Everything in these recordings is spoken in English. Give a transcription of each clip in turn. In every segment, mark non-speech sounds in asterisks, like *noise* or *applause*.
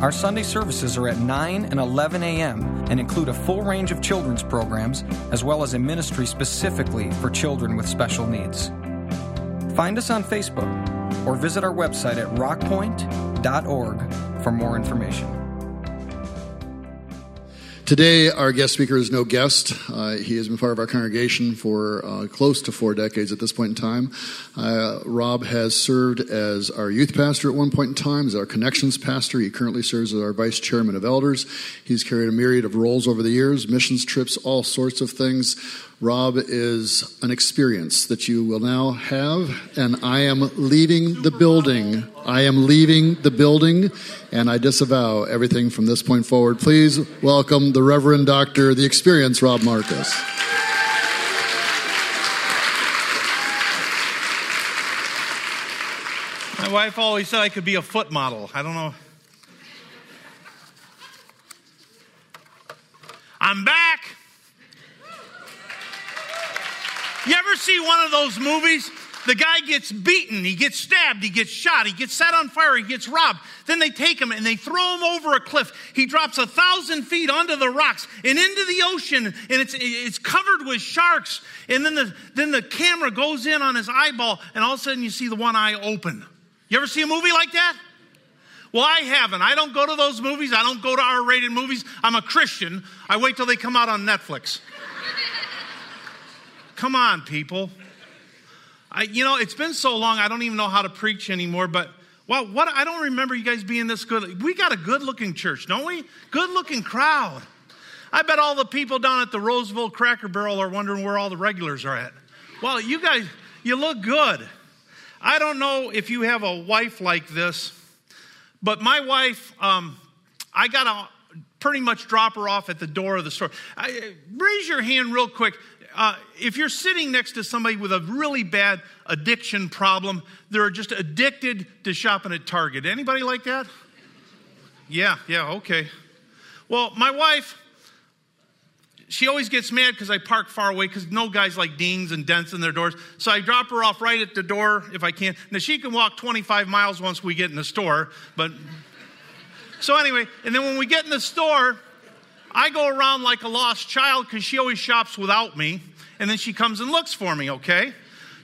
Our Sunday services are at 9 and 11 a.m. and include a full range of children's programs, as well as a ministry specifically for children with special needs. Find us on Facebook or visit our website at rockpoint.org for more information. Today, our guest speaker is no guest. Uh, he has been part of our congregation for uh, close to four decades at this point in time. Uh, Rob has served as our youth pastor at one point in time, as our connections pastor. He currently serves as our vice chairman of elders. He's carried a myriad of roles over the years, missions trips, all sorts of things. Rob is an experience that you will now have, and I am leaving the building. I am leaving the building, and I disavow everything from this point forward. Please welcome the Reverend Doctor, the experience, Rob Marcus. My wife always said I could be a foot model. I don't know. I'm back. You ever see one of those movies? The guy gets beaten, he gets stabbed, he gets shot, he gets set on fire, he gets robbed. Then they take him and they throw him over a cliff. He drops a thousand feet onto the rocks and into the ocean, and it's, it's covered with sharks. And then the, then the camera goes in on his eyeball, and all of a sudden you see the one eye open. You ever see a movie like that? Well, I haven't. I don't go to those movies. I don't go to R rated movies. I'm a Christian. I wait till they come out on Netflix. Come on, people. I, you know, it's been so long, I don't even know how to preach anymore, but well, what I don't remember you guys being this good. We got a good looking church, don't we? Good looking crowd. I bet all the people down at the Roseville Cracker Barrel are wondering where all the regulars are at. Well, you guys, you look good. I don't know if you have a wife like this, but my wife, um, I got to pretty much drop her off at the door of the store. I, raise your hand real quick uh, if you're sitting next to somebody with a really bad addiction problem, they're just addicted to shopping at Target. Anybody like that? Yeah, yeah, okay. Well, my wife, she always gets mad because I park far away because no guys like dings and dents in their doors. So I drop her off right at the door if I can. Now she can walk 25 miles once we get in the store, but so anyway, and then when we get in the store, I go around like a lost child because she always shops without me, and then she comes and looks for me, okay?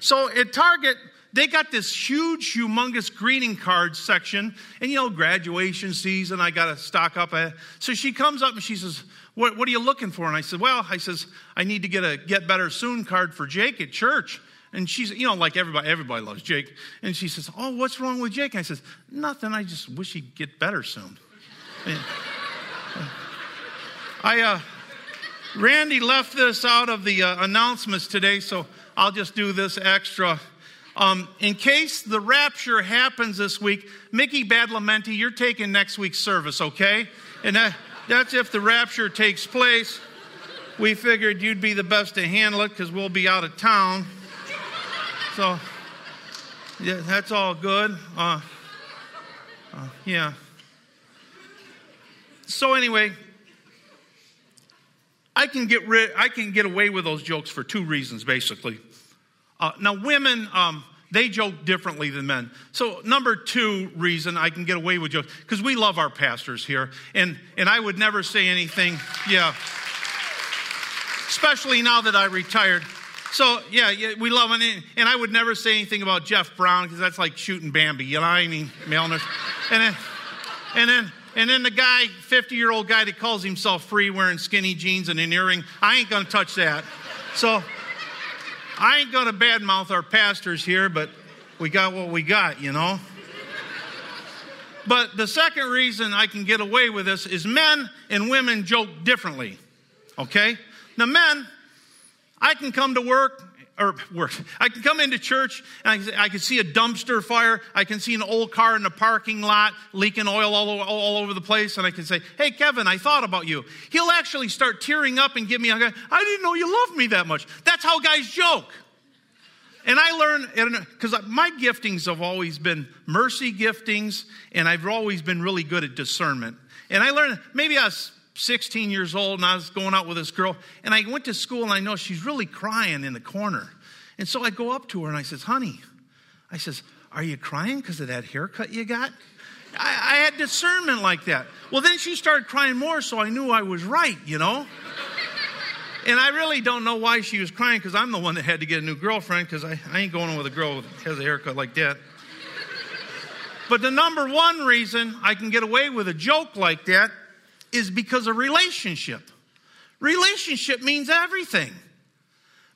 So at Target, they got this huge, humongous greeting card section, and you know, graduation season, I got to stock up. So she comes up and she says, what, what, are you looking for? And I said, Well, I says, I need to get a Get Better Soon card for Jake at church. And she's, you know, like everybody, everybody loves Jake. And she says, Oh, what's wrong with Jake? And I says, Nothing. I just wish he'd get better soon. *laughs* I, uh, Randy left this out of the uh, announcements today, so I'll just do this extra. Um, in case the rapture happens this week, Mickey Badalamenti, you're taking next week's service, okay? And that, that's if the rapture takes place. We figured you'd be the best to handle it because we'll be out of town. So, yeah, that's all good. Uh, uh, yeah. So, anyway, I can get rid, I can get away with those jokes for two reasons, basically. Uh, now, women, um, they joke differently than men. So, number two reason I can get away with jokes, because we love our pastors here, and, and I would never say anything, yeah, especially now that I retired. So, yeah, yeah we love it, and I would never say anything about Jeff Brown, because that's like shooting Bambi, you know what I mean? Milner. And then, and then, and then the guy, 50 year old guy that calls himself free wearing skinny jeans and an earring, I ain't going to touch that. So I ain't going to badmouth our pastors here, but we got what we got, you know? But the second reason I can get away with this is men and women joke differently. Okay? Now, men, I can come to work or work. I can come into church and I can, see a dumpster fire. I can see an old car in the parking lot leaking oil all over, all over the place. And I can say, Hey, Kevin, I thought about you. He'll actually start tearing up and give me a I didn't know you loved me that much. That's how guys joke. And I learned, because my giftings have always been mercy giftings, and I've always been really good at discernment. And I learned, maybe I was 16 years old and I was going out with this girl, and I went to school and I know she's really crying in the corner. And so I go up to her and I says, honey, I says, are you crying because of that haircut you got? I, I had discernment like that. Well, then she started crying more, so I knew I was right, you know? And I really don't know why she was crying because I'm the one that had to get a new girlfriend because I, I ain't going with a girl that has a haircut like that. But the number one reason I can get away with a joke like that is because of relationship. Relationship means everything.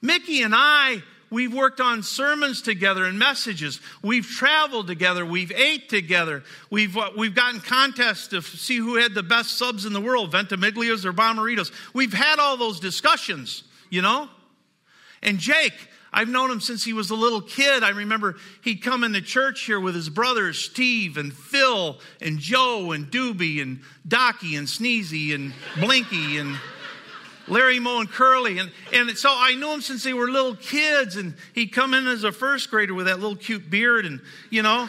Mickey and I We've worked on sermons together and messages. We've traveled together. We've ate together. We've, uh, we've gotten contests to see who had the best subs in the world, Ventimiglias or Bomberitos. We've had all those discussions, you know? And Jake, I've known him since he was a little kid. I remember he'd come into church here with his brothers, Steve and Phil and Joe and Doobie and Docky and Sneezy and Blinky and Larry Moe and Curly. And, and so I knew him since they were little kids. And he'd come in as a first grader with that little cute beard. And, you know,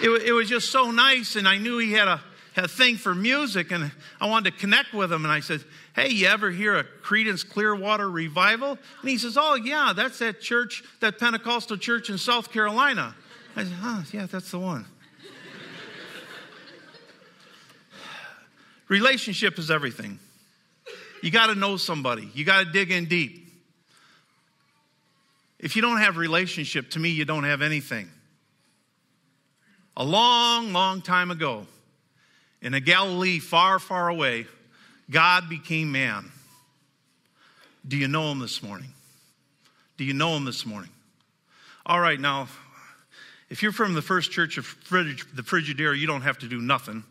it, it was just so nice. And I knew he had a, had a thing for music. And I wanted to connect with him. And I said, Hey, you ever hear a Creedence Clearwater revival? And he says, Oh, yeah, that's that church, that Pentecostal church in South Carolina. I said, Oh, yeah, that's the one. Relationship is everything. You got to know somebody. You got to dig in deep. If you don't have relationship, to me, you don't have anything. A long, long time ago, in a Galilee far, far away, God became man. Do you know him this morning? Do you know him this morning? All right, now, if you're from the first church of the Frigidaire, you don't have to do nothing.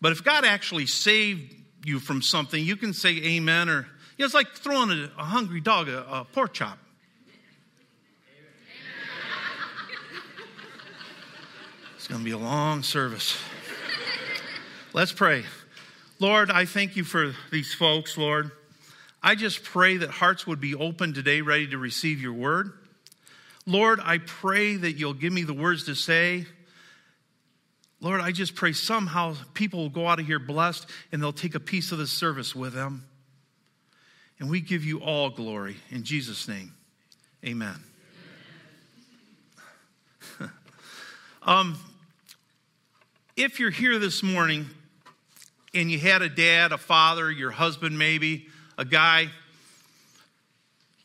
But if God actually saved you from something, you can say amen or, you know, it's like throwing a, a hungry dog a, a pork chop. It's going to be a long service. Let's pray. Lord, I thank you for these folks, Lord. I just pray that hearts would be open today, ready to receive your word. Lord, I pray that you'll give me the words to say Lord, I just pray somehow people will go out of here blessed and they'll take a piece of the service with them. And we give you all glory in Jesus' name. Amen. *laughs* um, if you're here this morning and you had a dad, a father, your husband, maybe, a guy,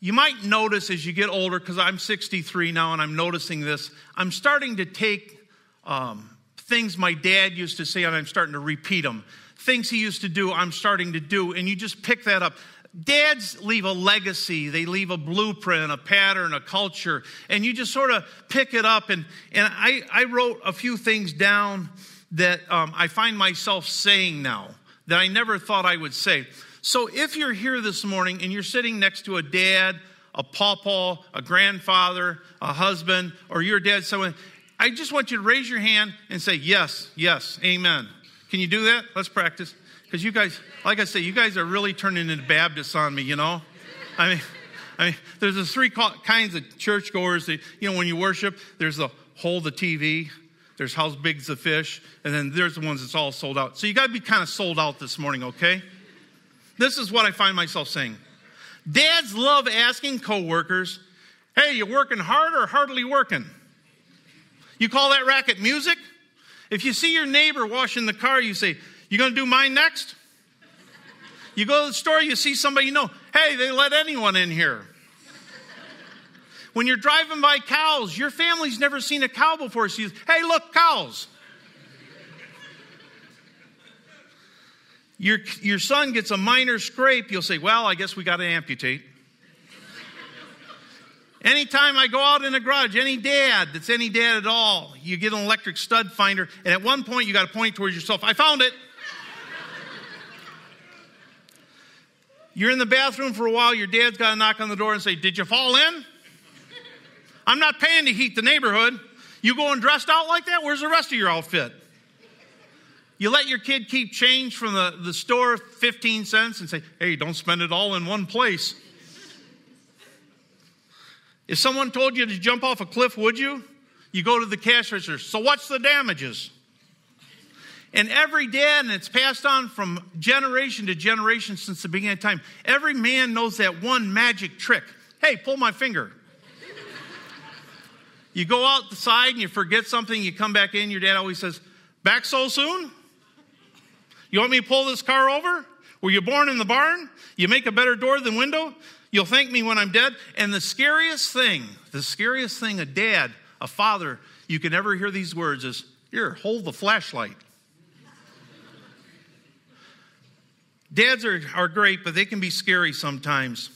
you might notice as you get older, because I'm 63 now and I'm noticing this, I'm starting to take um, things my dad used to say, and I'm starting to repeat them. Things he used to do, I'm starting to do, and you just pick that up. Dads leave a legacy, they leave a blueprint, a pattern, a culture, and you just sort of pick it up. And, and I, I wrote a few things down that um, I find myself saying now that I never thought I would say. So if you're here this morning and you're sitting next to a dad, a pawpaw, a grandfather, a husband, or your dad, someone, I just want you to raise your hand and say, Yes, yes, amen. Can you do that? Let's practice. Because you guys, like I say, you guys are really turning into Baptists on me, you know? I mean, I mean, there's the three kinds of churchgoers that, you know, when you worship, there's the hold the TV, there's how big's the fish, and then there's the ones that's all sold out. So you got to be kind of sold out this morning, okay? This is what I find myself saying. Dads love asking coworkers, hey, you working hard or hardly working? You call that racket music? If you see your neighbor washing the car, you say, You gonna do mine next? You go to the store, you see somebody you know, hey, they let anyone in here. When you're driving by cows, your family's never seen a cow before. So you, hey, look, cows. Your, your son gets a minor scrape, you'll say, well, I guess we got to amputate. Anytime I go out in a garage, any dad that's any dad at all, you get an electric stud finder, and at one point you got to point towards yourself. I found it. You're in the bathroom for a while, your dad's got to knock on the door and say, Did you fall in? I'm not paying to heat the neighborhood. You going dressed out like that? Where's the rest of your outfit? You let your kid keep change from the, the store, 15 cents, and say, hey, don't spend it all in one place. If someone told you to jump off a cliff, would you? You go to the cash register. So, what's the damages? And every dad, and it's passed on from generation to generation since the beginning of time, every man knows that one magic trick. Hey, pull my finger. You go outside and you forget something, you come back in, your dad always says, Back so soon? You want me to pull this car over? Were you born in the barn? You make a better door than window? You'll thank me when I'm dead. And the scariest thing, the scariest thing a dad, a father, you can ever hear these words is, Here, hold the flashlight. Dads are, are great, but they can be scary sometimes.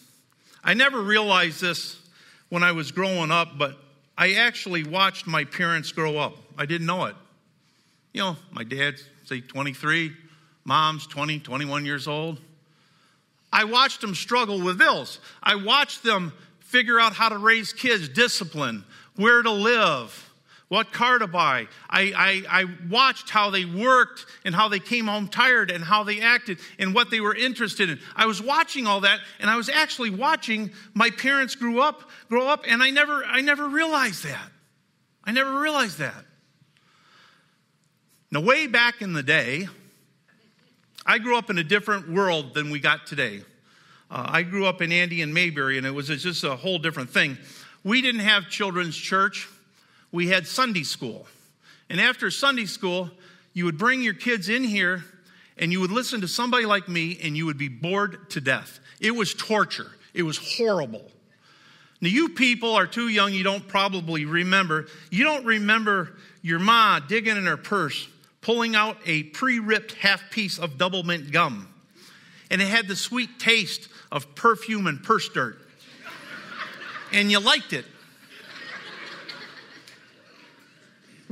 I never realized this when I was growing up, but I actually watched my parents grow up. I didn't know it. You know, my dad's, say, 23, mom's 20, 21 years old. I watched them struggle with bills. I watched them figure out how to raise kids, discipline, where to live, what car to buy. I, I, I, watched how they worked and how they came home tired and how they acted and what they were interested in. I was watching all that and I was actually watching my parents grow up, grow up, and I never, I never realized that. I never realized that. Now, way back in the day, I grew up in a different world than we got today. Uh, I grew up in Andy and Mayberry, and it was just a whole different thing. We didn't have children's church, we had Sunday school. And after Sunday school, you would bring your kids in here and you would listen to somebody like me, and you would be bored to death. It was torture, it was horrible. Now, you people are too young, you don't probably remember. You don't remember your ma digging in her purse pulling out a pre ripped half piece of double mint gum. And it had the sweet taste of perfume and purse dirt. And you liked it.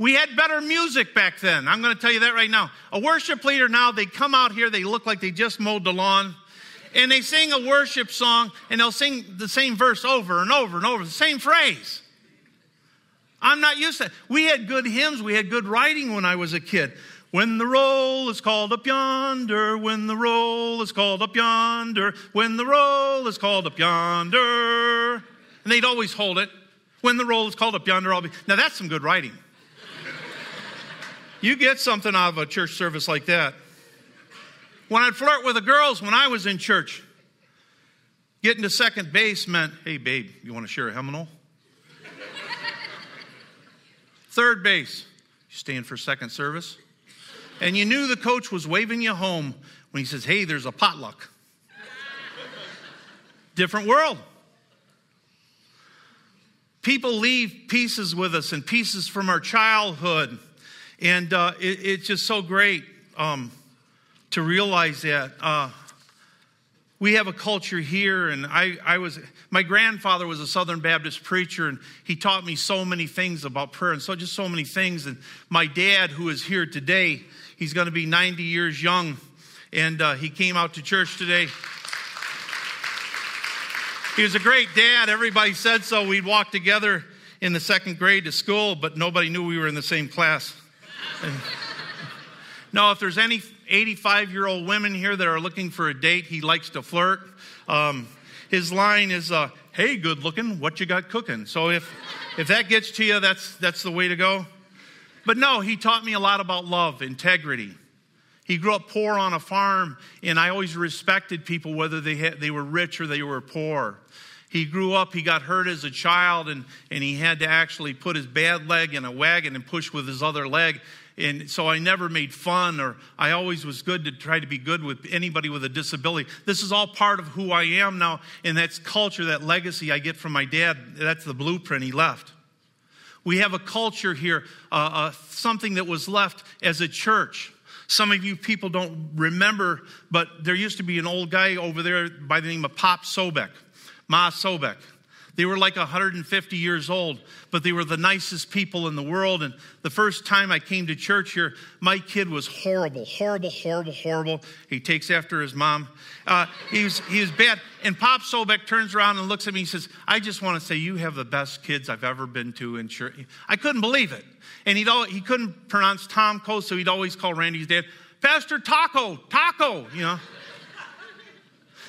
We had better music back then. I'm going to tell you that right now. A worship leader now, they come out here, they look like they just mowed the lawn, and they sing a worship song, and they'll sing the same verse over and over and over, the same phrase. I'm not used to it. We had good hymns, we had good writing when I was a kid. When the roll is called up yonder, when the roll is called up yonder, when the roll is called up yonder. And they'd always hold it. When the roll is called up yonder, I'll be. Now that's some good writing. You get something out of a church service like that. When I'd flirt with the girls when I was in church, getting to second base meant, hey, babe, you want to share a hymnal? *laughs* Third base, you stand for second service? And you knew the coach was waving you home when he says, hey, there's a potluck. *laughs* Different world. People leave pieces with us and pieces from our childhood. And uh, it, it's just so great um, to realize that. Uh, we have a culture here, and I, I was, my grandfather was a Southern Baptist preacher, and he taught me so many things about prayer, and so just so many things. And my dad, who is here today, he's going to be 90 years young, and uh, he came out to church today. He was a great dad. Everybody said so. We'd walk together in the second grade to school, but nobody knew we were in the same class. *laughs* no, if there's any 85 year old women here that are looking for a date. He likes to flirt. Um, his line is, uh, "Hey, good looking, what you got cooking?" So if if that gets to you, that's that's the way to go. But no, he taught me a lot about love, integrity. He grew up poor on a farm, and I always respected people whether they had, they were rich or they were poor. He grew up, he got hurt as a child, and, and he had to actually put his bad leg in a wagon and push with his other leg and so I never made fun or I always was good to try to be good with anybody with a disability. This is all part of who I am now, and that's culture, that legacy I get from my dad. That's the blueprint he left. We have a culture here, uh, uh, something that was left as a church. Some of you people don't remember, but there used to be an old guy over there by the name of Pop Sobek, Ma Sobek. They were like 150 years old, but they were the nicest people in the world. And the first time I came to church here, my kid was horrible, horrible, horrible, horrible. He takes after his mom. Uh, he, was, he was bad. And Pop Sobek turns around and looks at me and says, I just want to say you have the best kids I've ever been to in church. I couldn't believe it. And he'd all, he couldn't pronounce Tom so he'd always call Randy's dad, Pastor Taco, Taco, you know.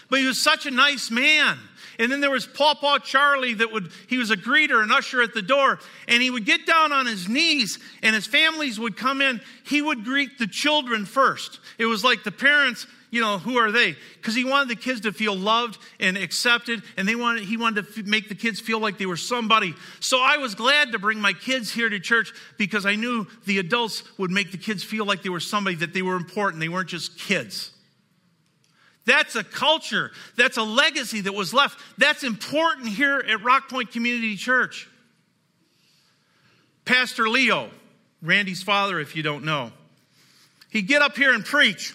but he was such a nice man. And then there was Paw Paw Charlie that would, he was a greeter, an usher at the door, and he would get down on his knees and his families would come in. He would greet the children first. It was like the parents, you know, who are they? Because he wanted the kids to feel loved and accepted, and they wanted, he wanted to f- make the kids feel like they were somebody. So I was glad to bring my kids here to church because I knew the adults would make the kids feel like they were somebody, that they were important. They weren't just kids. That's a culture. That's a legacy that was left. That's important here at Rock Point Community Church. Pastor Leo, Randy's father, if you don't know, he'd get up here and preach.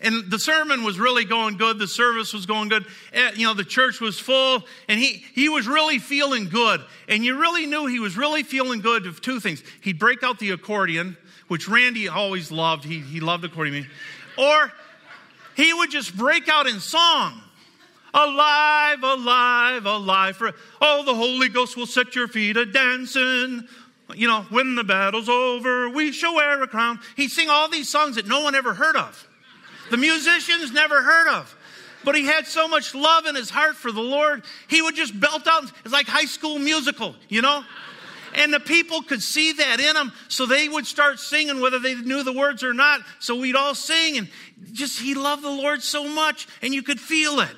And the sermon was really going good. The service was going good. Eh, you know, the church was full and he, he was really feeling good. And you really knew he was really feeling good of two things. He'd break out the accordion, which Randy always loved. He, he loved accordion. Or he would just break out in song. Alive, alive, alive. For, oh, the Holy Ghost will set your feet a dancing. You know, when the battle's over, we shall wear a crown. He'd sing all these songs that no one ever heard of. The musicians never heard of. But he had so much love in his heart for the Lord, he would just belt out. It's like high school musical, you know? And the people could see that in him, so they would start singing whether they knew the words or not. So we'd all sing, and just he loved the Lord so much, and you could feel it.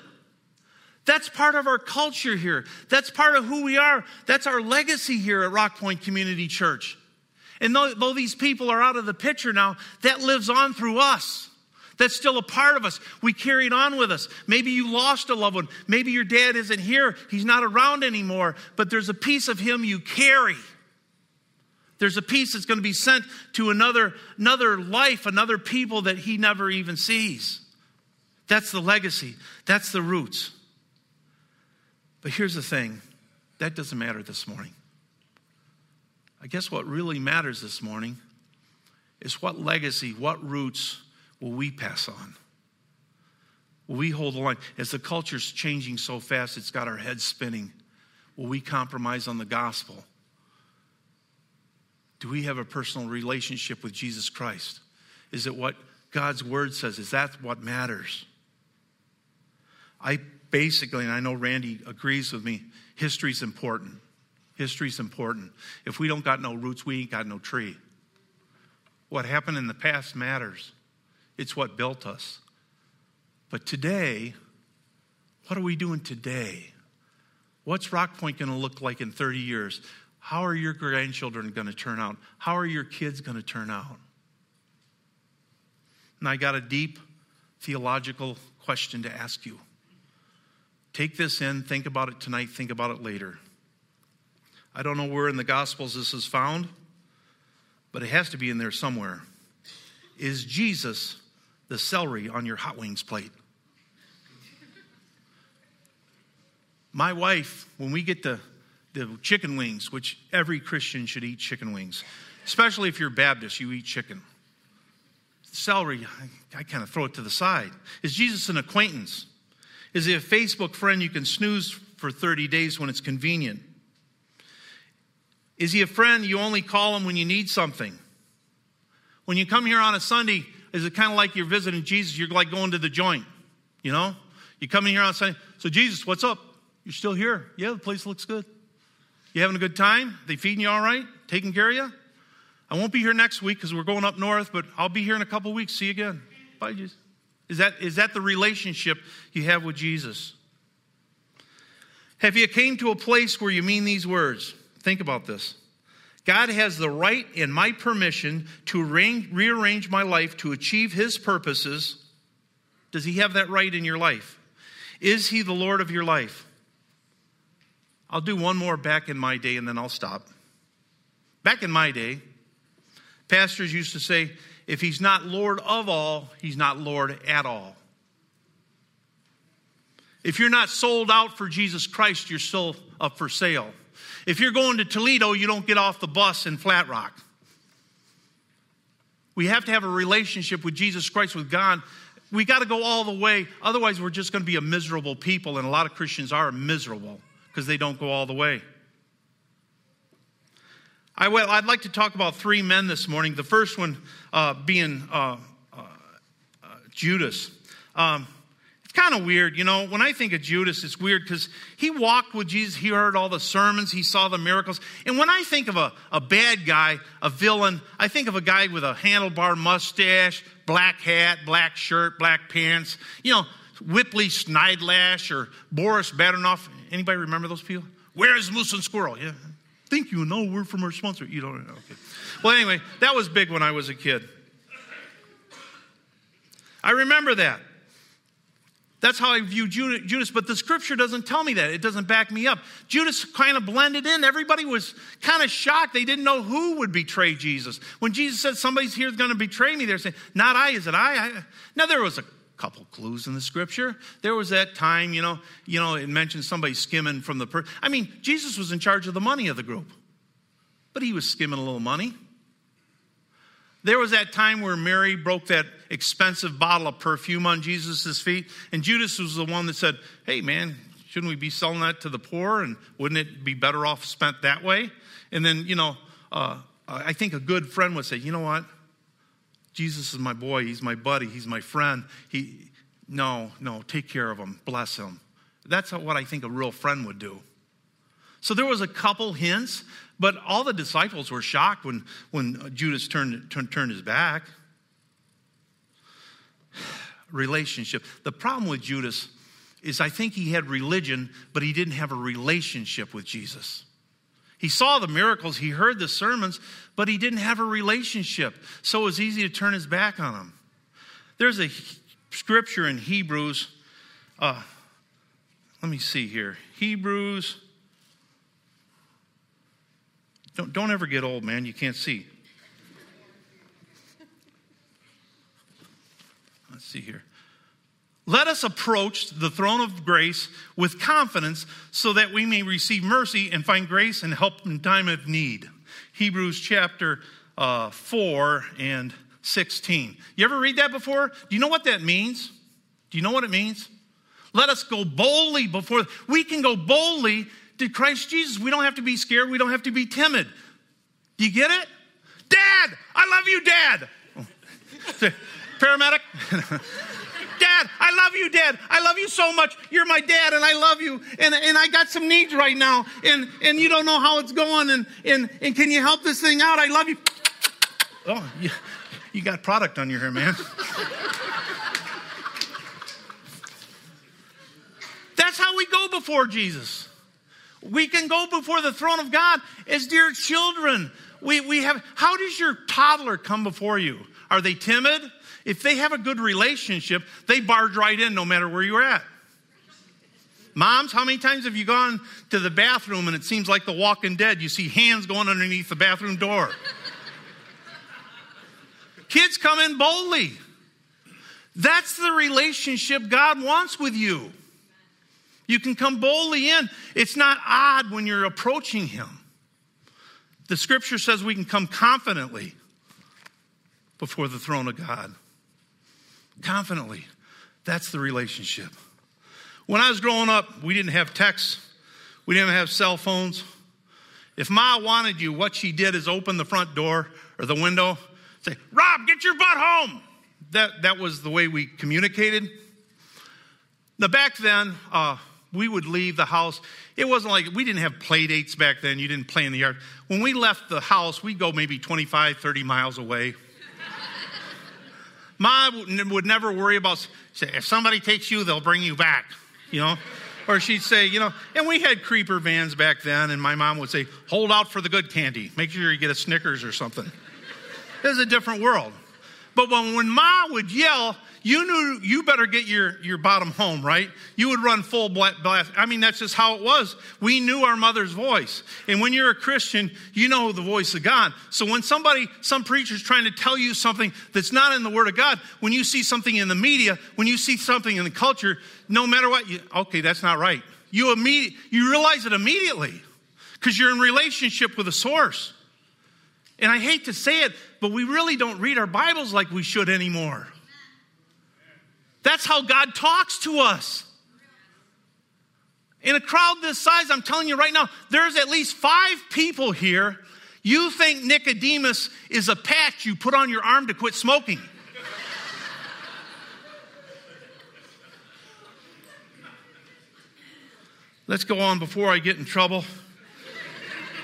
That's part of our culture here. That's part of who we are. That's our legacy here at Rock Point Community Church. And though, though these people are out of the picture now, that lives on through us. That's still a part of us. We carry it on with us. Maybe you lost a loved one. Maybe your dad isn't here. He's not around anymore. But there's a piece of him you carry. There's a piece that's going to be sent to another, another life, another people that he never even sees. That's the legacy. That's the roots. But here's the thing that doesn't matter this morning. I guess what really matters this morning is what legacy, what roots will we pass on? Will we hold the line? As the culture's changing so fast, it's got our heads spinning. Will we compromise on the gospel? Do we have a personal relationship with Jesus Christ? Is it what God's word says? Is that what matters? I basically, and I know Randy agrees with me, history's important. History's important. If we don't got no roots, we ain't got no tree. What happened in the past matters. It's what built us. But today, what are we doing today? What's Rock Point going to look like in 30 years? How are your grandchildren going to turn out? How are your kids going to turn out? And I got a deep theological question to ask you. Take this in, think about it tonight, think about it later. I don't know where in the Gospels this is found, but it has to be in there somewhere. Is Jesus the celery on your hot wings plate? My wife, when we get the, the chicken wings, which every Christian should eat chicken wings, especially if you're Baptist, you eat chicken. Celery, I, I kind of throw it to the side. Is Jesus an acquaintance? Is he a Facebook friend you can snooze for 30 days when it's convenient? Is he a friend you only call him when you need something? When you come here on a Sunday, is it kind of like you're visiting Jesus? You're like going to the joint, you know? You come in here on Sunday. So, Jesus, what's up? You're still here. Yeah, the place looks good. You having a good time? They feeding you all right? Taking care of you? I won't be here next week because we're going up north, but I'll be here in a couple weeks. See you again. Bye, Jesus. Is that, is that the relationship you have with Jesus? Have you came to a place where you mean these words? Think about this. God has the right and my permission to arrange, rearrange my life to achieve his purposes. Does he have that right in your life? Is he the Lord of your life? I'll do one more back in my day and then I'll stop. Back in my day, pastors used to say, if he's not Lord of all, he's not Lord at all. If you're not sold out for Jesus Christ, you're still up for sale. If you're going to Toledo, you don't get off the bus in Flat Rock. We have to have a relationship with Jesus Christ, with God. We got to go all the way. Otherwise, we're just going to be a miserable people. And a lot of Christians are miserable because they don't go all the way. I, well, I'd like to talk about three men this morning. The first one uh, being uh, uh, uh Judas. Um, kind of weird. You know, when I think of Judas, it's weird because he walked with Jesus. He heard all the sermons. He saw the miracles. And when I think of a, a bad guy, a villain, I think of a guy with a handlebar mustache, black hat, black shirt, black pants. You know, Whitley Snidelash or Boris Badenov. Anybody remember those people? Where is Moose and Squirrel? Yeah. Think you know we're from our sponsor. You don't know. Okay. Well, anyway, that was big when I was a kid. I remember that. That's how I view Judas, but the scripture doesn't tell me that. It doesn't back me up. Judas kind of blended in. Everybody was kind of shocked. They didn't know who would betray Jesus. When Jesus said, Somebody's here going to betray me, they're saying, Not I, is it I? I? Now, there was a couple clues in the scripture. There was that time, you know, you know, it mentioned somebody skimming from the I mean, Jesus was in charge of the money of the group, but he was skimming a little money. There was that time where Mary broke that expensive bottle of perfume on Jesus' feet, and Judas was the one that said, Hey, man, shouldn't we be selling that to the poor? And wouldn't it be better off spent that way? And then, you know, uh, I think a good friend would say, You know what? Jesus is my boy. He's my buddy. He's my friend. He, no, no, take care of him. Bless him. That's what I think a real friend would do. So there was a couple hints, but all the disciples were shocked when, when Judas turned, turned, turned his back. Relationship. The problem with Judas is I think he had religion, but he didn't have a relationship with Jesus. He saw the miracles, he heard the sermons, but he didn't have a relationship. So it was easy to turn his back on him. There's a scripture in Hebrews. Uh, let me see here. Hebrews don't, don't ever get old, man. You can't see. See here. Let us approach the throne of grace with confidence so that we may receive mercy and find grace and help in time of need. Hebrews chapter uh, 4 and 16. You ever read that before? Do you know what that means? Do you know what it means? Let us go boldly before. We can go boldly to Christ Jesus. We don't have to be scared. We don't have to be timid. Do you get it? Dad, I love you, Dad. *laughs* Paramedic? *laughs* dad, I love you, Dad. I love you so much. You're my dad, and I love you. And, and I got some needs right now, and, and you don't know how it's going, and, and, and can you help this thing out? I love you. Oh, you, you got product on your hair, man. *laughs* That's how we go before Jesus. We can go before the throne of God as dear children. We, we have, how does your toddler come before you? Are they timid? If they have a good relationship, they barge right in no matter where you're at. Moms, how many times have you gone to the bathroom and it seems like the walking dead? You see hands going underneath the bathroom door. Kids come in boldly. That's the relationship God wants with you. You can come boldly in. It's not odd when you're approaching Him. The scripture says we can come confidently before the throne of God. Confidently. That's the relationship. When I was growing up, we didn't have texts, we didn't have cell phones. If Ma wanted you, what she did is open the front door or the window, say, Rob, get your butt home. That, that was the way we communicated. Now, back then, uh, we would leave the house. It wasn't like we didn't have play dates back then. You didn't play in the yard. When we left the house, we'd go maybe 25, 30 miles away. Mom would never worry about, say, if somebody takes you, they'll bring you back, you know? Or she'd say, you know, and we had creeper vans back then, and my mom would say, hold out for the good candy. Make sure you get a Snickers or something. It was a different world. But when, when Ma would yell, you knew you better get your, your bottom home, right? You would run full blast. I mean, that's just how it was. We knew our mother's voice. And when you're a Christian, you know the voice of God. So when somebody, some preacher's trying to tell you something that's not in the Word of God, when you see something in the media, when you see something in the culture, no matter what, you, okay, that's not right. You, immediate, you realize it immediately because you're in relationship with a source. And I hate to say it, but we really don't read our Bibles like we should anymore. That's how God talks to us. In a crowd this size, I'm telling you right now, there's at least five people here. You think Nicodemus is a patch you put on your arm to quit smoking. Let's go on before I get in trouble.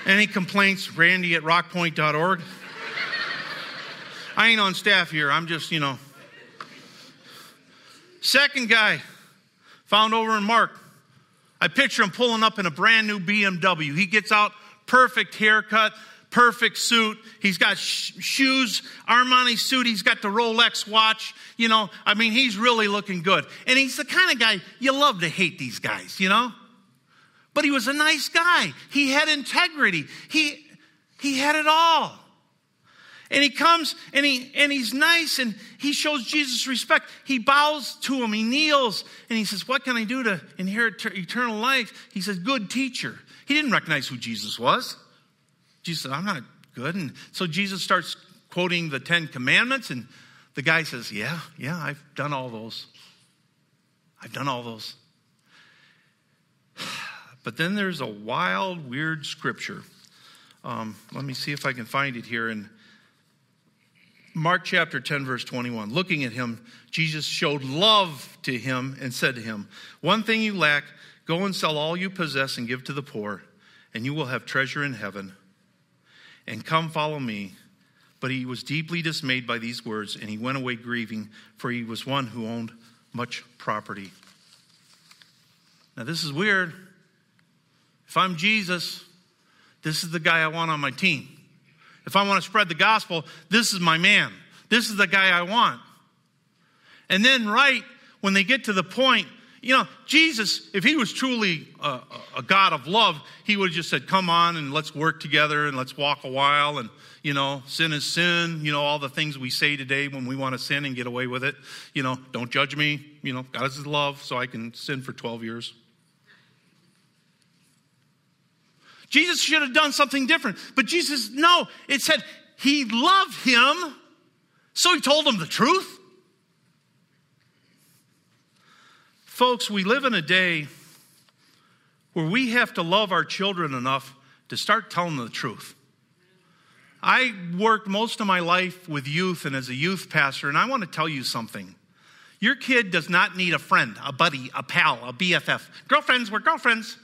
Any complaints, randy at rockpoint.org. I ain't on staff here. I'm just, you know. Second guy, found over in Mark. I picture him pulling up in a brand new BMW. He gets out, perfect haircut, perfect suit. He's got sh- shoes, Armani suit. He's got the Rolex watch. You know, I mean, he's really looking good. And he's the kind of guy you love to hate these guys, you know? But he was a nice guy. He had integrity. He, he had it all. And he comes and he and he's nice and he shows Jesus respect. He bows to him, he kneels, and he says, What can I do to inherit eternal life? He says, Good teacher. He didn't recognize who Jesus was. Jesus said, I'm not good. And so Jesus starts quoting the Ten Commandments, and the guy says, Yeah, yeah, I've done all those. I've done all those. *sighs* But then there's a wild, weird scripture. Um, let me see if I can find it here in Mark chapter 10, verse 21. Looking at him, Jesus showed love to him and said to him, One thing you lack, go and sell all you possess and give to the poor, and you will have treasure in heaven. And come follow me. But he was deeply dismayed by these words, and he went away grieving, for he was one who owned much property. Now, this is weird. If I'm Jesus, this is the guy I want on my team. If I want to spread the gospel, this is my man. This is the guy I want. And then, right when they get to the point, you know, Jesus, if he was truly a, a, God of love, he would have just said, Come on and let's work together and let's walk a while. And, you know, sin is sin. You know, all the things we say today when we want to sin and get away with it. You know, don't judge me. You know, God is love, so I can sin for 12 years. Jesus should have done something different. But Jesus, no, it said he loved him, so he told him the truth. Folks, we live in a day where we have to love our children enough to start telling them the truth. I worked most of my life with youth and as a youth pastor, and I want to tell you something. Your kid does not need a friend, a buddy, a pal, a BFF. Girlfriends, we're girlfriends.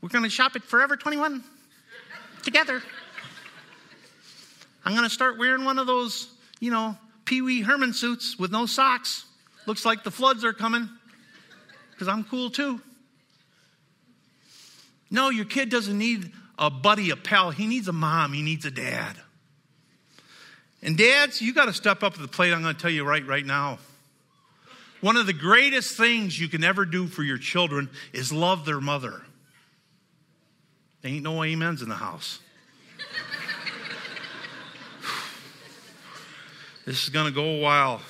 We're going to shop at Forever 21 together. I'm going to start wearing one of those, you know, Pee Wee Herman suits with no socks. Looks like the floods are coming because I'm cool too. No, your kid doesn't need a buddy, a pal. He needs a mom, he needs a dad. And dads, you got to step up to the plate. I'm going to tell you right right now. One of the greatest things you can ever do for your children is love their mother. There ain't no amens in the house. this is going to go a while.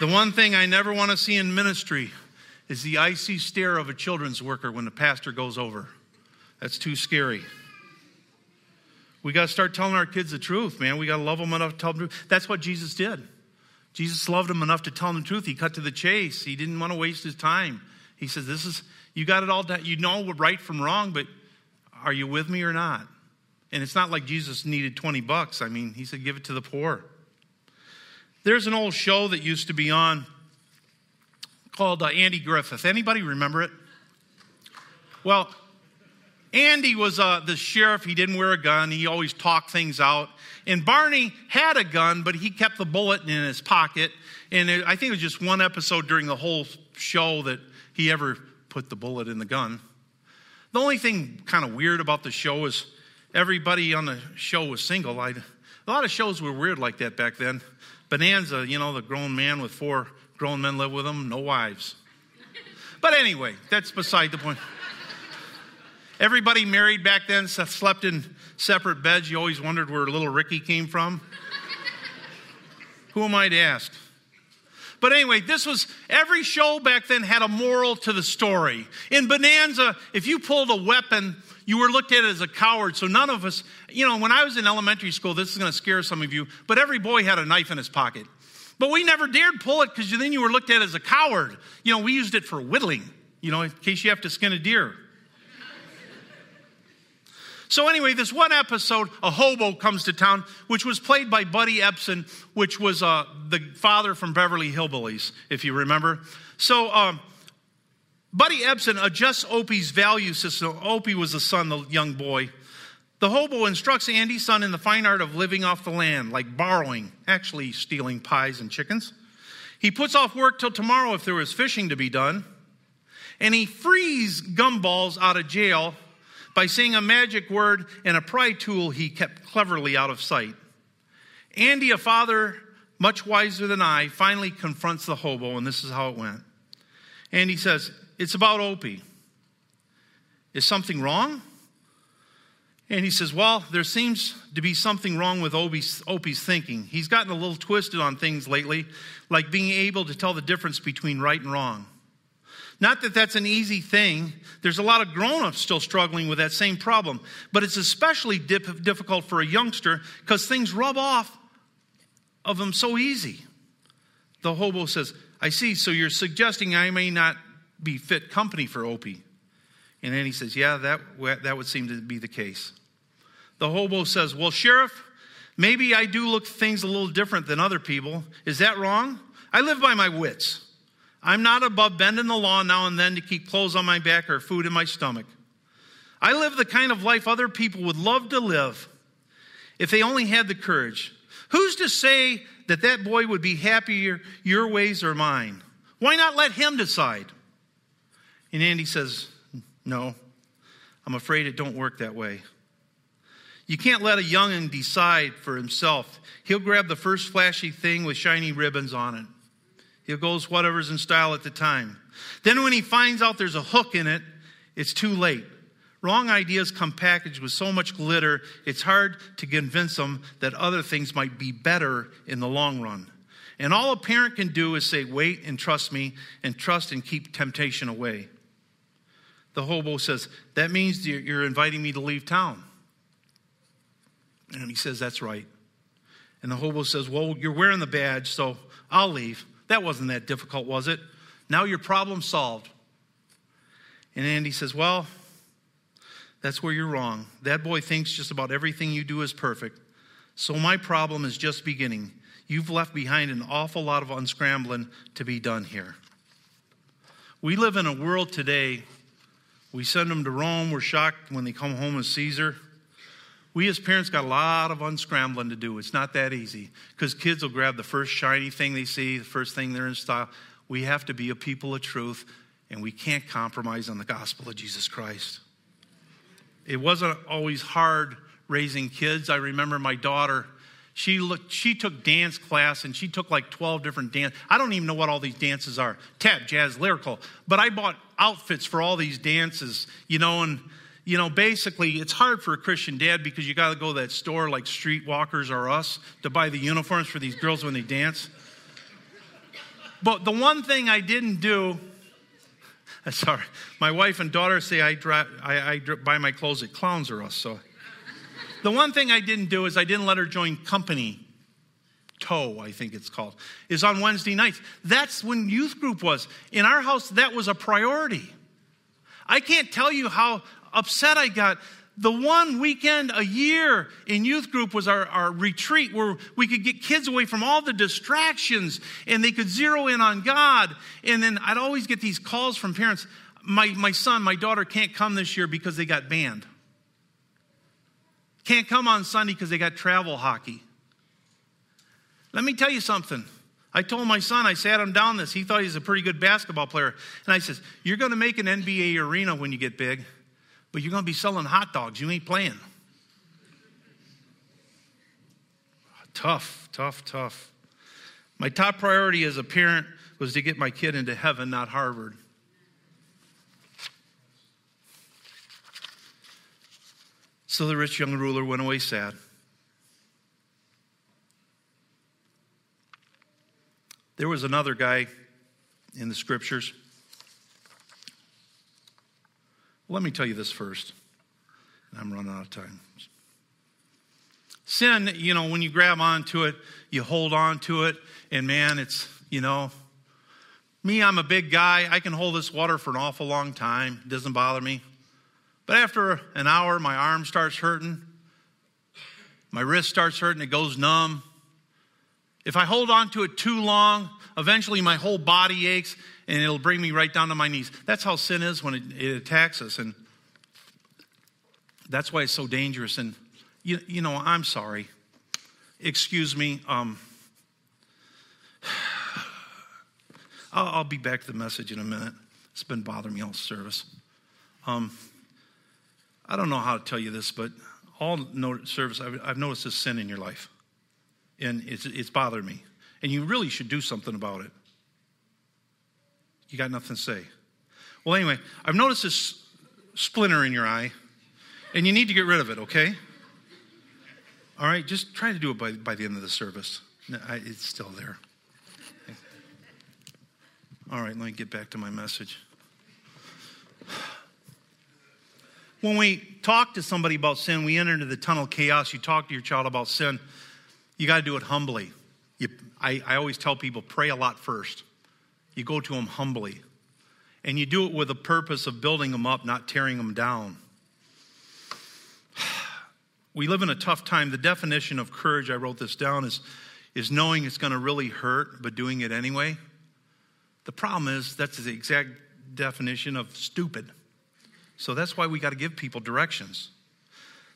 The one thing I never want to see in ministry is the icy stare of a children's worker when the pastor goes over. That's too scary. We got to start telling our kids the truth, man. We got to love them enough to tell them the truth. That's what Jesus did. Jesus loved them enough to tell them the truth. He cut to the chase. He didn't want to waste his time. He says, This is, you got it all done. You know right from wrong, but are you with me or not? And it's not like Jesus needed 20 bucks. I mean, he said, give it to the poor. There's an old show that used to be on called uh, Andy Griffith. Anybody remember it? Well, Andy was uh, the sheriff. He didn't wear a gun. He always talked things out. And Barney had a gun, but he kept the bullet in his pocket. And it, I think it was just one episode during the whole show that he ever put the bullet in the gun. The only thing kind of weird about the show is everybody on the show was single. I, A lot of shows were weird like that back then. Bonanza, you know, the grown man with four grown men live with him, no wives. But anyway, that's beside the point. Everybody married back then slept in separate beds. You always wondered where little Ricky came from. Who am I to ask? But anyway, this was every show back then had a moral to the story. In Bonanza, if you pulled a weapon, you were looked at as a coward. So none of us, you know, when I was in elementary school, this is going to scare some of you, but every boy had a knife in his pocket. But we never dared pull it because then you were looked at as a coward. You know, we used it for whittling, you know, in case you have to skin a deer. So, anyway, this one episode, a hobo comes to town, which was played by Buddy Ebsen, which was uh, the father from Beverly Hillbillies, if you remember. So, um, Buddy Ebsen adjusts Opie's value system. Opie was the son, the young boy. The hobo instructs Andy's son in the fine art of living off the land, like borrowing, actually stealing pies and chickens. He puts off work till tomorrow if there was fishing to be done. And he frees gumballs out of jail by saying a magic word and a pry tool he kept cleverly out of sight. Andy, a father much wiser than I, finally confronts the hobo, and this is how it went. Andy says, It's about Opie. Is something wrong? And he says, Well, there seems to be something wrong with Opie's, Opie's, thinking. He's gotten a little twisted on things lately, like being able to tell the difference between right and wrong. Not that that's an easy thing. There's a lot of grown ups still struggling with that same problem. But it's especially dip- difficult for a youngster because things rub off of them so easy. The hobo says, I see, so you're suggesting I may not be fit company for Opie. And then he says, Yeah, that, that would seem to be the case. The hobo says, Well, Sheriff, maybe I do look things a little different than other people. Is that wrong? I live by my wits. I'm not above bending the law now and then to keep clothes on my back or food in my stomach. I live the kind of life other people would love to live if they only had the courage. Who's to say that that boy would be happier your ways or mine? Why not let him decide? And Andy says, No, I'm afraid it don't work that way. You can't let a young'un decide for himself. He'll grab the first flashy thing with shiny ribbons on it. He goes whatever's in style at the time. Then when he finds out there's a hook in it, it's too late. Wrong ideas come packaged with so much glitter, it's hard to convince them that other things might be better in the long run. And all a parent can do is say, wait and trust me, and trust and keep temptation away. The hobo says, That means you're inviting me to leave town. And he says, That's right. And the hobo says, Well, you're wearing the badge, so I'll leave. That wasn't that difficult, was it? Now your problem solved. And Andy says, Well, that's where you're wrong. That boy thinks just about everything you do is perfect. So my problem is just beginning. You've left behind an awful lot of unscrambling to be done here. We live in a world today, we send them to Rome, we're shocked when they come home as Caesar. We as parents got a lot of unscrambling to do. It's not that easy because kids will grab the first shiny thing they see, the first thing they're in style. We have to be a people of truth and we can't compromise on the gospel of Jesus Christ. It wasn't always hard raising kids. I remember my daughter, she looked she took dance class and she took like 12 different dance. I don't even know what all these dances are. Tap, jazz, lyrical. But I bought outfits for all these dances, you know, and you know, basically, it's hard for a Christian dad because you got to go to that store like Streetwalkers or us to buy the uniforms for these girls when they dance. But the one thing I didn't do, *laughs* sorry, my wife and daughter say I, I, I buy my clothes at Clowns or Us. So the one thing I didn't do is I didn't let her join company. Toe, I think it's called, is on Wednesday nights. That's when youth group was. In our house, that was a priority. I can't tell you how upset I got. The one weekend a year in youth group was our, our retreat where we could get kids away from all the distractions and they could zero in on God. And then I'd always get these calls from parents my, my son, my daughter can't come this year because they got banned. Can't come on Sunday because they got travel hockey. Let me tell you something. I told my son, I sat him down this. He thought he was a pretty good basketball player. And I says, You're going to make an NBA arena when you get big but you're going to be selling hot dogs. You ain't playing. Tough, tough, tough. My top priority as a parent was to get my kid into heaven, not Harvard. So the rich young ruler went away sad. There was another guy in the scriptures. Let me tell you this first. I'm running out of time. Sin, you know, when you grab onto it, you hold on to it, and man, it's, you know, me, I'm a big guy. I can hold this water for an awful long time. It doesn't bother me. But after an hour, my arm starts hurting, my wrist starts hurting, it goes numb. If I hold on to it too long, eventually my whole body aches and it'll bring me right down to my knees. That's how sin is when it, it attacks us. And that's why it's so dangerous. And you, you know, I'm sorry. Excuse me. Um, *sighs* I'll, I'll, be back to the message in a minute. It's been bothering me all service. Um, I don't know how to tell you this, but all service, I've, I've noticed this sin in your life, and it's, it's bothered me. And you really should do something about it. You got nothing to say. Well, anyway, I've noticed this splinter in your eye, and you need to get rid of it, okay? All right, just try to do it by, by the end of the service. I, it's still there. All right, let me get back to my message. When we talk to somebody about sin, we enter into the tunnel of chaos. You talk to your child about sin, you got to do it humbly. You, I, I always tell people pray a lot first. You go to them humbly. And you do it with the purpose of building them up, not tearing them down. *sighs* We live in a tough time. The definition of courage, I wrote this down, is, is knowing it's going to really hurt, but doing it anyway. The problem is that's the exact definition of stupid. So that's why we got to give people directions.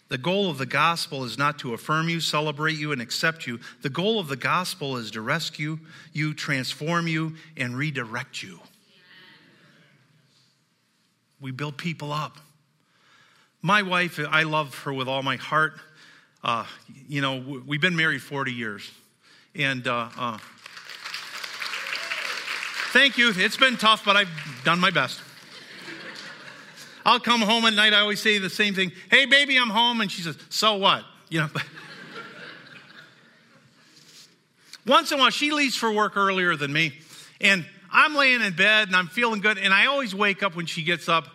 The goal of the gospel is not to affirm you, celebrate you, and accept you. The goal of the gospel is to rescue you, transform you, and redirect you. We build people up. My wife, I love her with all my heart. Uh, you know, we've been married 40 years. And uh, uh, thank you. It's been tough, but I've done my best. I'll come home at night. I always say the same thing. Hey, baby, I'm home. And she says, So what? You know. *laughs* Once in a while, she leaves for work earlier than me. And I'm laying in bed and I'm feeling good. And I always wake up when she gets up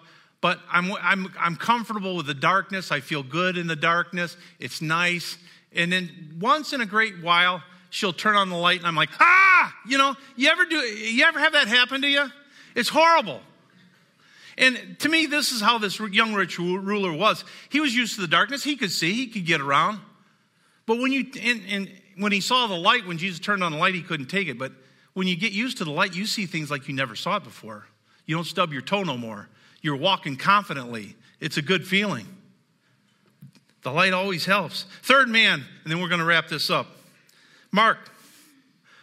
but I'm, I'm, I'm comfortable with the darkness. I feel good in the darkness. It's nice. And then once in a great while, she'll turn on the light and I'm like, ah, you know, you ever do, you ever have that happen to you? It's horrible. And to me, this is how this young rich ruler was. He was used to the darkness. He could see, he could get around. But when you, and, and when he saw the light, when Jesus turned on the light, he couldn't take it. But when you get used to the light, you see things like you never saw it before. You don't stub your toe no more. You're walking confidently. It's a good feeling. The light always helps. Third man, and then we're going to wrap this up. Mark.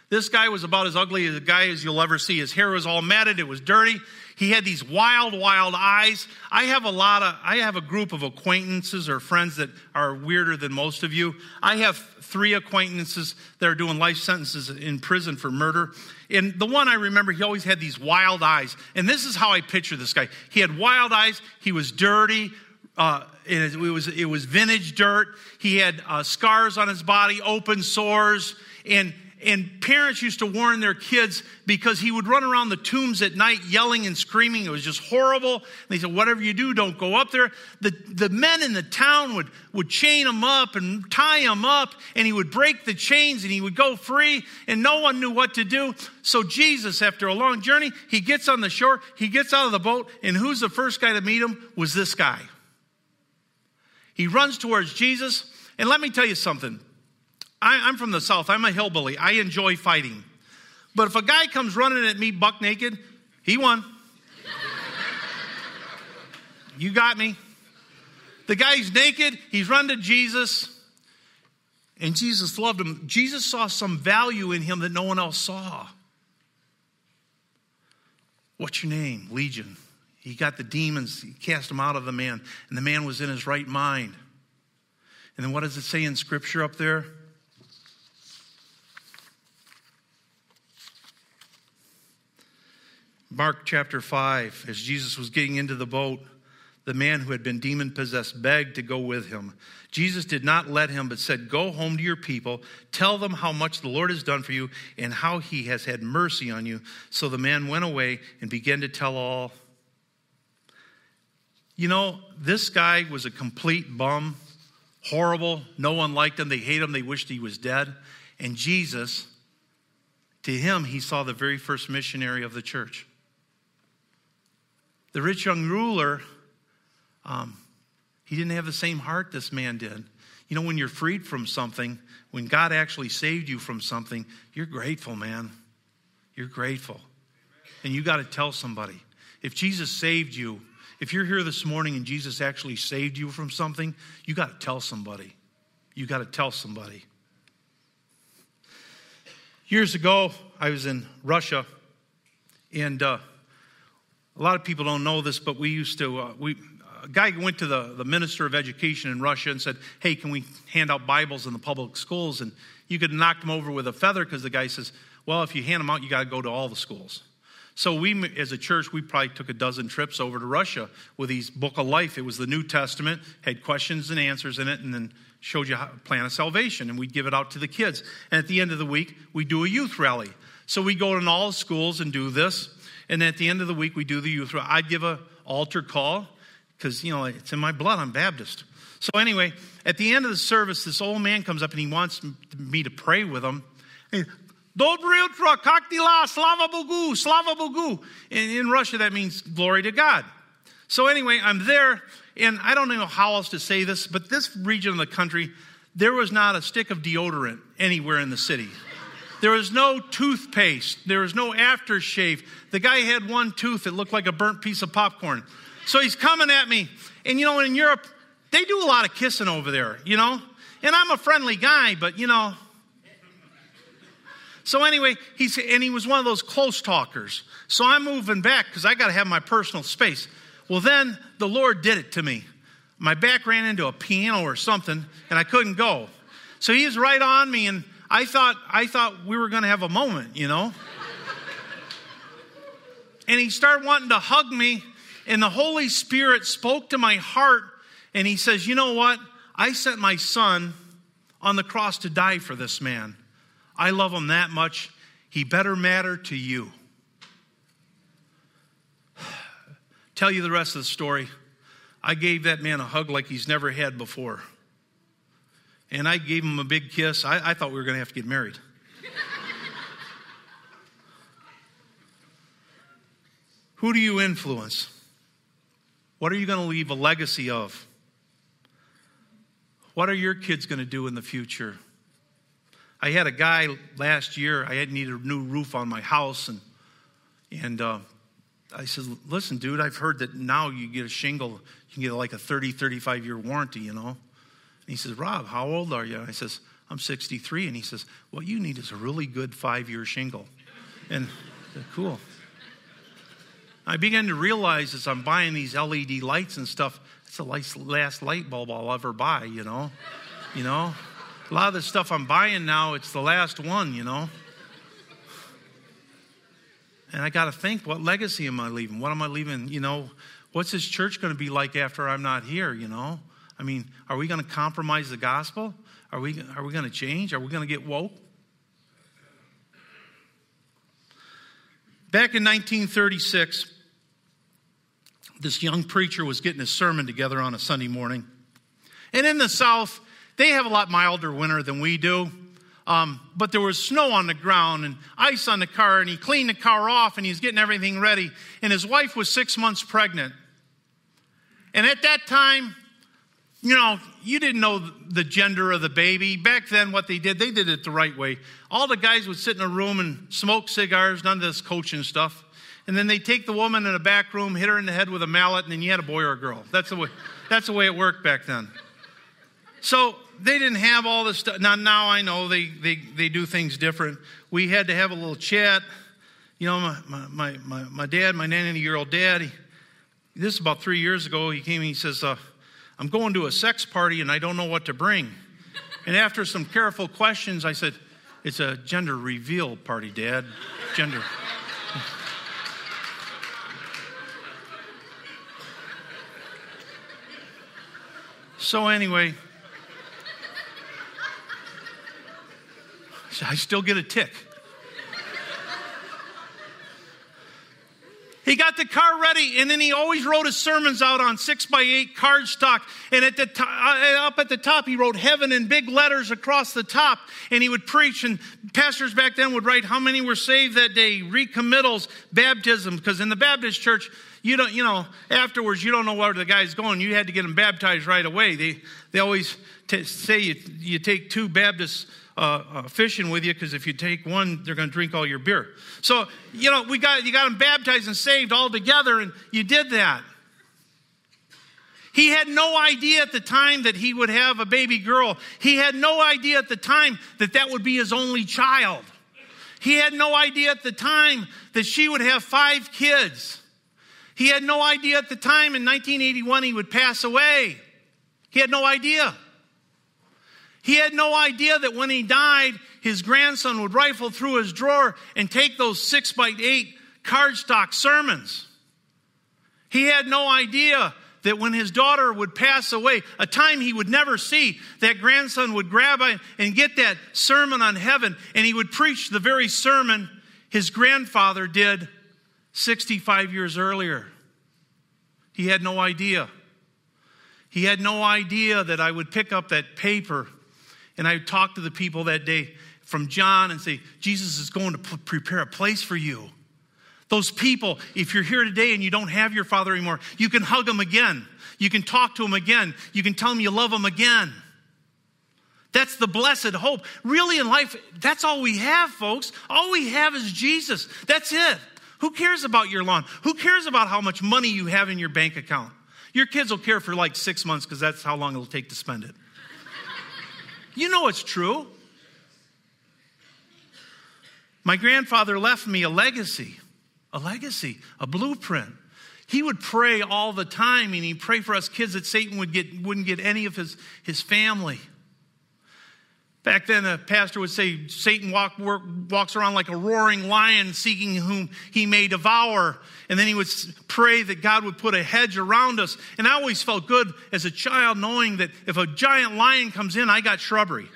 This guy was about as ugly as a guy as you'll ever see. His hair was all matted, it was dirty. He had these wild, wild eyes. I have a lot of, I have a group of acquaintances or friends that are weirder than most of you. I have three acquaintances that are doing life sentences in prison for murder. And the one I remember, he always had these wild eyes. And this is how I picture this guy. He had wild eyes. He was dirty. Uh, it, was, it was vintage dirt. He had uh, scars on his body, open sores. And and parents used to warn their kids because he would run around the tombs at night yelling and screaming. It was just horrible. And they said, Whatever you do, don't go up there. The, the men in the town would, would chain him up and tie him up, and he would break the chains and he would go free, and no one knew what to do. So, Jesus, after a long journey, he gets on the shore, he gets out of the boat, and who's the first guy to meet him? Was this guy. He runs towards Jesus, and let me tell you something. I, am from the South. I'm a hillbilly. I enjoy fighting. But if a guy comes running at me buck naked, he won. *laughs* you got me. The guy's naked. He's run to Jesus. And Jesus loved him. Jesus saw some value in him that no one else saw. What's your name? Legion. He got the demons, he cast them out of the man, and the man was in his right mind. And then what does it say in scripture up there? Mark chapter 5, as Jesus was getting into the boat, the man who had been demon possessed begged to go with him. Jesus did not let him, but said, Go home to your people, tell them how much the Lord has done for you and how he has had mercy on you. So the man went away and began to tell all. You know, this guy was a complete bum, horrible. No one liked him. They hated him. They wished he was dead. And Jesus, to him, he saw the very first missionary of the church. The rich young ruler, um, he didn't have the same heart this man did. You know, when you're freed from something, when God actually saved you from something, you're grateful, man. You're grateful. And you got to tell somebody. If Jesus saved you, if you're here this morning and Jesus actually saved you from something, you got to tell somebody. You got to tell somebody. Years ago, I was in Russia, and uh, a lot of people don't know this, but we used to, uh, we, a guy went to the, the minister of education in Russia and said, Hey, can we hand out Bibles in the public schools? And you could knock him over with a feather because the guy says, Well, if you hand them out, you got to go to all the schools. So we, as a church, we probably took a dozen trips over to Russia with these Book of Life. It was the New Testament, had questions and answers in it, and then showed you how plan of salvation, and we'd give it out to the kids. And at the end of the week, we do a youth rally. So we go in all the schools and do this. And at the end of the week, we do the youth. I'd give a altar call because you know it's in my blood. I'm Baptist. So anyway, at the end of the service, this old man comes up and he wants me to pray with him. Dobre utro, kaktila, slava bogu, slava bogu. In Russia, that means glory to God. So anyway, I'm there, and I don't know how else to say this, but this region of the country, there was not a stick of deodorant anywhere in the city. There was no toothpaste. There was no aftershave. The guy had one tooth that looked like a burnt piece of popcorn. So he's coming at me. And you know, in Europe, they do a lot of kissing over there, you know? And I'm a friendly guy, but you know. So anyway, he's and he was one of those close talkers. So I'm moving back because I got to have my personal space. Well, then the Lord did it to me. My back ran into a piano or something, and I couldn't go. So he's right on me, and I thought I thought we were going to have a moment, you know. and he started wanting to hug me, and the Holy Spirit spoke to my heart, and he says, "You know what? I sent my son on the cross to die for this man. I love him that much. He better matter to you." *sighs* Tell you the rest of the story. I gave that man a hug like he's never had before. And I gave him a big kiss. I, I thought we were going to have to get married. Who do you influence? What are you going to leave a legacy of? What are your kids going to do in the future? I had a guy last year, I had needed a new roof on my house, and, and uh, I said, listen, dude, I've heard that now you get a shingle, you can get like a 30, 35 year warranty, you know? And he says, Rob, how old are you? I says, I'm 63. And he says, what you need is a really good five year shingle. And said, cool. I began to realize as I'm buying these LED lights and stuff, it's the last light bulb I'll ever buy, you know? You know? A lot of the stuff I'm buying now, it's the last one, you know? And I got to think, what legacy am I leaving? What am I leaving? You know, what's this church going to be like after I'm not here? You know, I mean, are we going to compromise the gospel? Are we, are we going to change? Are we going to get woke? Back in 1936, this young preacher was getting his sermon together on a Sunday morning. And in the South, they have a lot milder winter than we do. Um, but there was snow on the ground and ice on the car, and he cleaned the car off and he's getting everything ready. And his wife was six months pregnant. And at that time, you know, you didn't know the gender of the baby. Back then, what they did, they did it the right way. All the guys would sit in a room and smoke cigars, none of this coaching stuff. And then they take the woman in a back room, hit her in the head with a mallet, and then you had a boy or a girl. That's the way, that's the way it worked back then. So they didn't have all this stuff. Now, now I know they, they, they do things different. We had to have a little chat. You know, my, my, my, my dad, my 90 year old dad, he, this is about three years ago, he came and he says, uh, I'm going to a sex party and I don't know what to bring. And after some careful questions, I said, It's a gender reveal party, Dad. Gender. so, anyway, I still get a tick. He got the car ready, and then he always wrote his sermons out on six by eight cardstock. And at the uh, up at the top, he wrote heaven in big letters across the top. And he would preach, and pastors back then would write how many were saved that day, recommittals, baptism. Because in the Baptist church, you don't, you know, afterwards you don't know where the guy's going. You had to get him baptized right away. They they always t- say you, you take two Baptists uh, uh, fishing with you because if you take one, they're going to drink all your beer. So, you know, we got, you got them baptized and saved all together, and you did that. He had no idea at the time that he would have a baby girl. He had no idea at the time that that would be his only child. He had no idea at the time that she would have five kids. He had no idea at the time in 1981 he would pass away. He had no idea. He had no idea that when he died, his grandson would rifle through his drawer and take those six by eight cardstock sermons. He had no idea that when his daughter would pass away, a time he would never see, that grandson would grab and get that sermon on heaven and he would preach the very sermon his grandfather did 65 years earlier. He had no idea. He had no idea that I would pick up that paper and I talk to the people that day from John and say, Jesus is going to prepare a place for you. Those people, if you're here today and you don't have your father anymore, you can hug him again. You can talk to him again. You can tell him you love him again. That's the blessed hope. Really, in life, that's all we have, folks. All we have is Jesus. That's it. Who cares about your lawn? Who cares about how much money you have in your bank account? Your kids will care for like six months because that's how long it'll take to spend it. You know it's true. My grandfather left me a legacy, a legacy, a blueprint. He would pray all the time, and he'd pray for us kids that Satan would get, wouldn't get any of his, his family. Back then, a pastor would say Satan walk, work, walks around like a roaring lion seeking whom he may devour. And then he would pray that God would put a hedge around us. And I always felt good as a child knowing that if a giant lion comes in, I got shrubbery.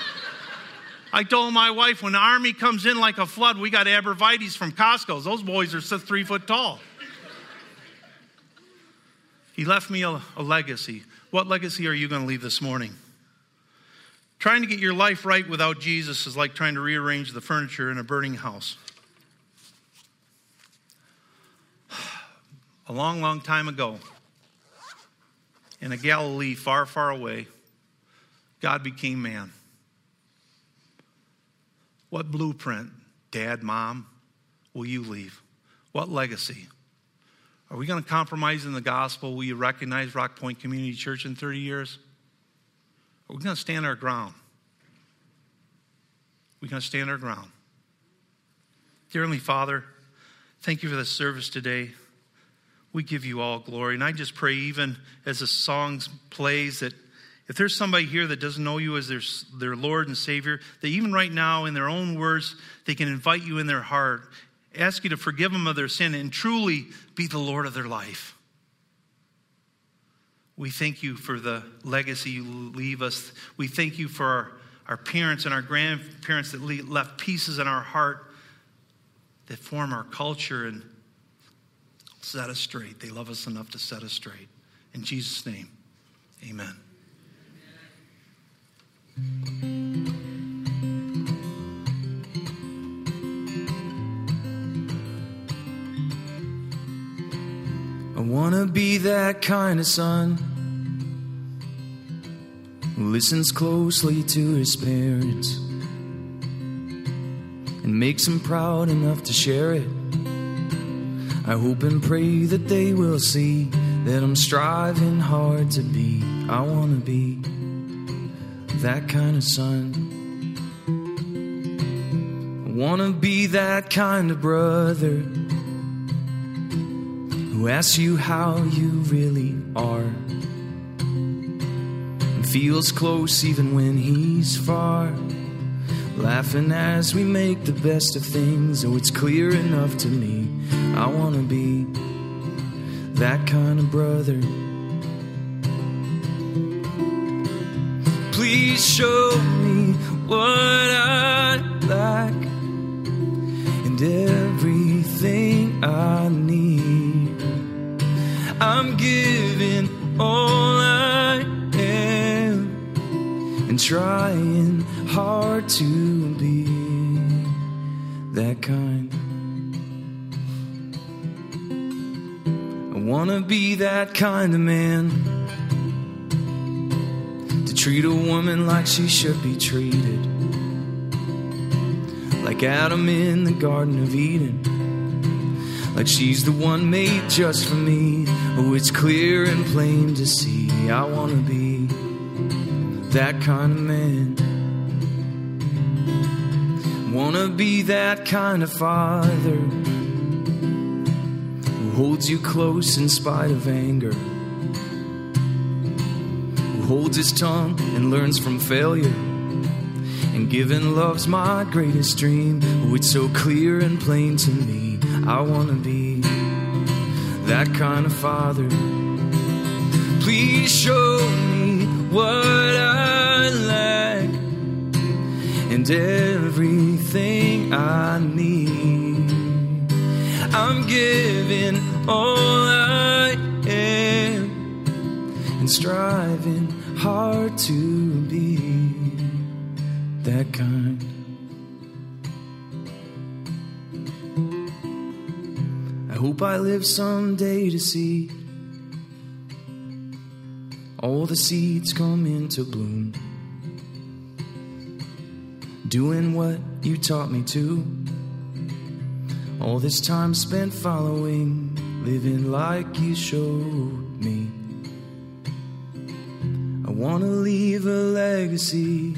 *laughs* I told my wife when the army comes in like a flood, we got arborvitaes from Costco's. Those boys are three foot tall. He left me a, a legacy. What legacy are you going to leave this morning? Trying to get your life right without Jesus is like trying to rearrange the furniture in a burning house. *sighs* A long, long time ago, in a Galilee far, far away, God became man. What blueprint, dad, mom, will you leave? What legacy? Are we going to compromise in the gospel? Will you recognize Rock Point Community Church in 30 years? We're going to stand our ground. We're going to stand our ground. Dear Heavenly Father, thank you for this service today. We give you all glory. And I just pray, even as the songs plays, that if there's somebody here that doesn't know you as their, their Lord and Savior, that even right now, in their own words, they can invite you in their heart, ask you to forgive them of their sin, and truly be the Lord of their life. We thank you for the legacy you leave us. We thank you for our, our parents and our grandparents that left pieces in our heart that form our culture and set us straight. They love us enough to set us straight. In Jesus' name, amen. I want to be that kind of son listens closely to his parents and makes them proud enough to share it. I hope and pray that they will see that I'm striving hard to be. I want to be that kind of son. I want to be that kind of brother who asks you how you really are and feels close even when he's far. Laughing as we make the best of things, oh, it's clear enough to me. I want to be that kind of brother. Please show me what I lack and everything I need. I'm giving all I am and trying hard to be that kind. I wanna be that kind of man to treat a woman like she should be treated. Like Adam in the Garden of Eden. Like she's the one made just for me. Oh, it's clear and plain to see. I wanna be that kind of man. Wanna be that kind of father who holds you close in spite of anger, who holds his tongue and learns from failure. And giving love's my greatest dream. Oh, it's so clear and plain to me. I wanna be that kind of father. Please show me what I lack and everything I need. I'm giving all I am and striving hard to be that kind. Hope I live someday to see all the seeds come into bloom. Doing what you taught me to. All this time spent following, living like you showed me. I wanna leave a legacy.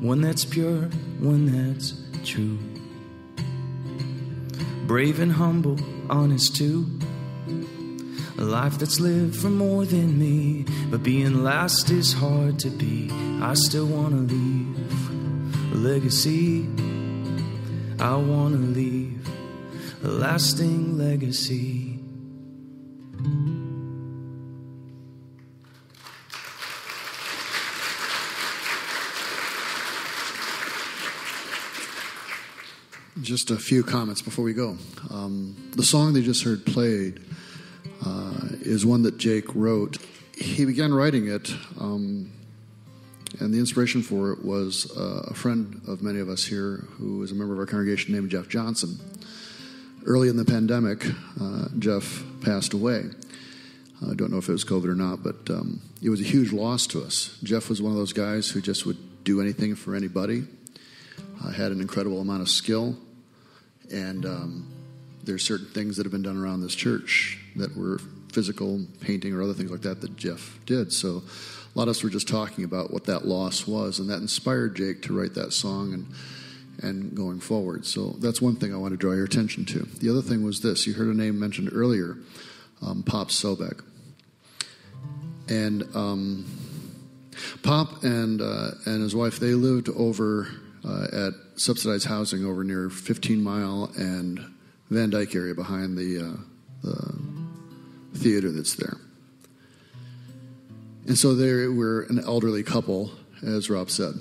One that's pure, one that's true. Brave and humble, honest too. A life that's lived for more than me. But being last is hard to be. I still wanna leave a legacy. I wanna leave a lasting legacy. Just a few comments before we go. Um, the song they just heard played uh, is one that Jake wrote. He began writing it, um, and the inspiration for it was uh, a friend of many of us here who is a member of our congregation named Jeff Johnson. Early in the pandemic, uh, Jeff passed away. I don't know if it was COVID or not, but um, it was a huge loss to us. Jeff was one of those guys who just would do anything for anybody, uh, had an incredible amount of skill, and um, there's certain things that have been done around this church that were physical painting or other things like that that Jeff did. So a lot of us were just talking about what that loss was, and that inspired Jake to write that song and and going forward. So that's one thing I want to draw your attention to. The other thing was this: you heard a name mentioned earlier, um, Pop Sobek, and um, Pop and uh, and his wife they lived over uh, at subsidized housing over near 15 Mile and Van Dyke area behind the, uh, the theater that's there. And so they were an elderly couple, as Rob said.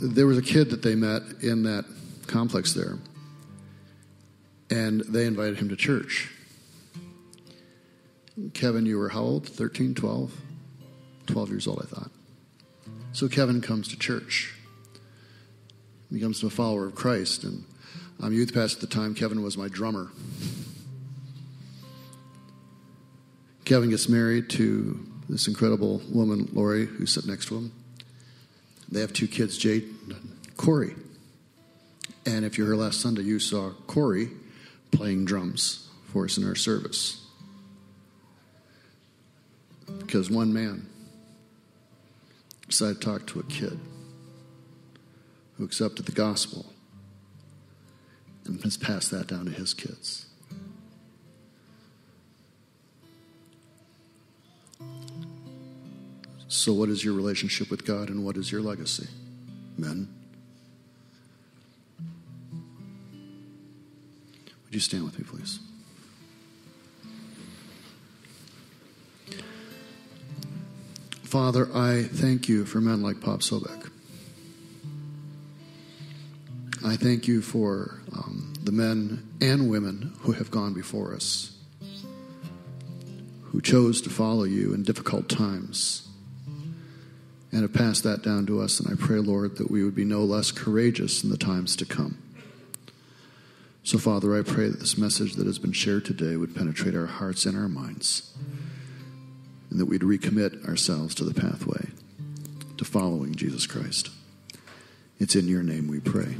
There was a kid that they met in that complex there, and they invited him to church. Kevin, you were how old? 13, 12? 12 years old, I thought. So Kevin comes to church. Becomes a follower of Christ, and I'm youth pastor at the time. Kevin was my drummer. Kevin gets married to this incredible woman, Lori, who's sitting next to him. They have two kids, Jade and Corey. And if you're here last Sunday, you saw Corey playing drums for us in our service. Because one man decided to talk to a kid who accepted the gospel and has passed that down to his kids. So, what is your relationship with God and what is your legacy, men? Would you stand with me, please? Father, I thank you for men like Pop Sobek. I thank you for um, the men and women who have gone before us, who chose to follow you in difficult times and have passed that down to us. And I pray, Lord, that we would be no less courageous in the times to come. So, Father, I pray that this message that has been shared today would penetrate our hearts and our minds, and that we'd recommit ourselves to the pathway to following Jesus Christ. It's in your name we pray.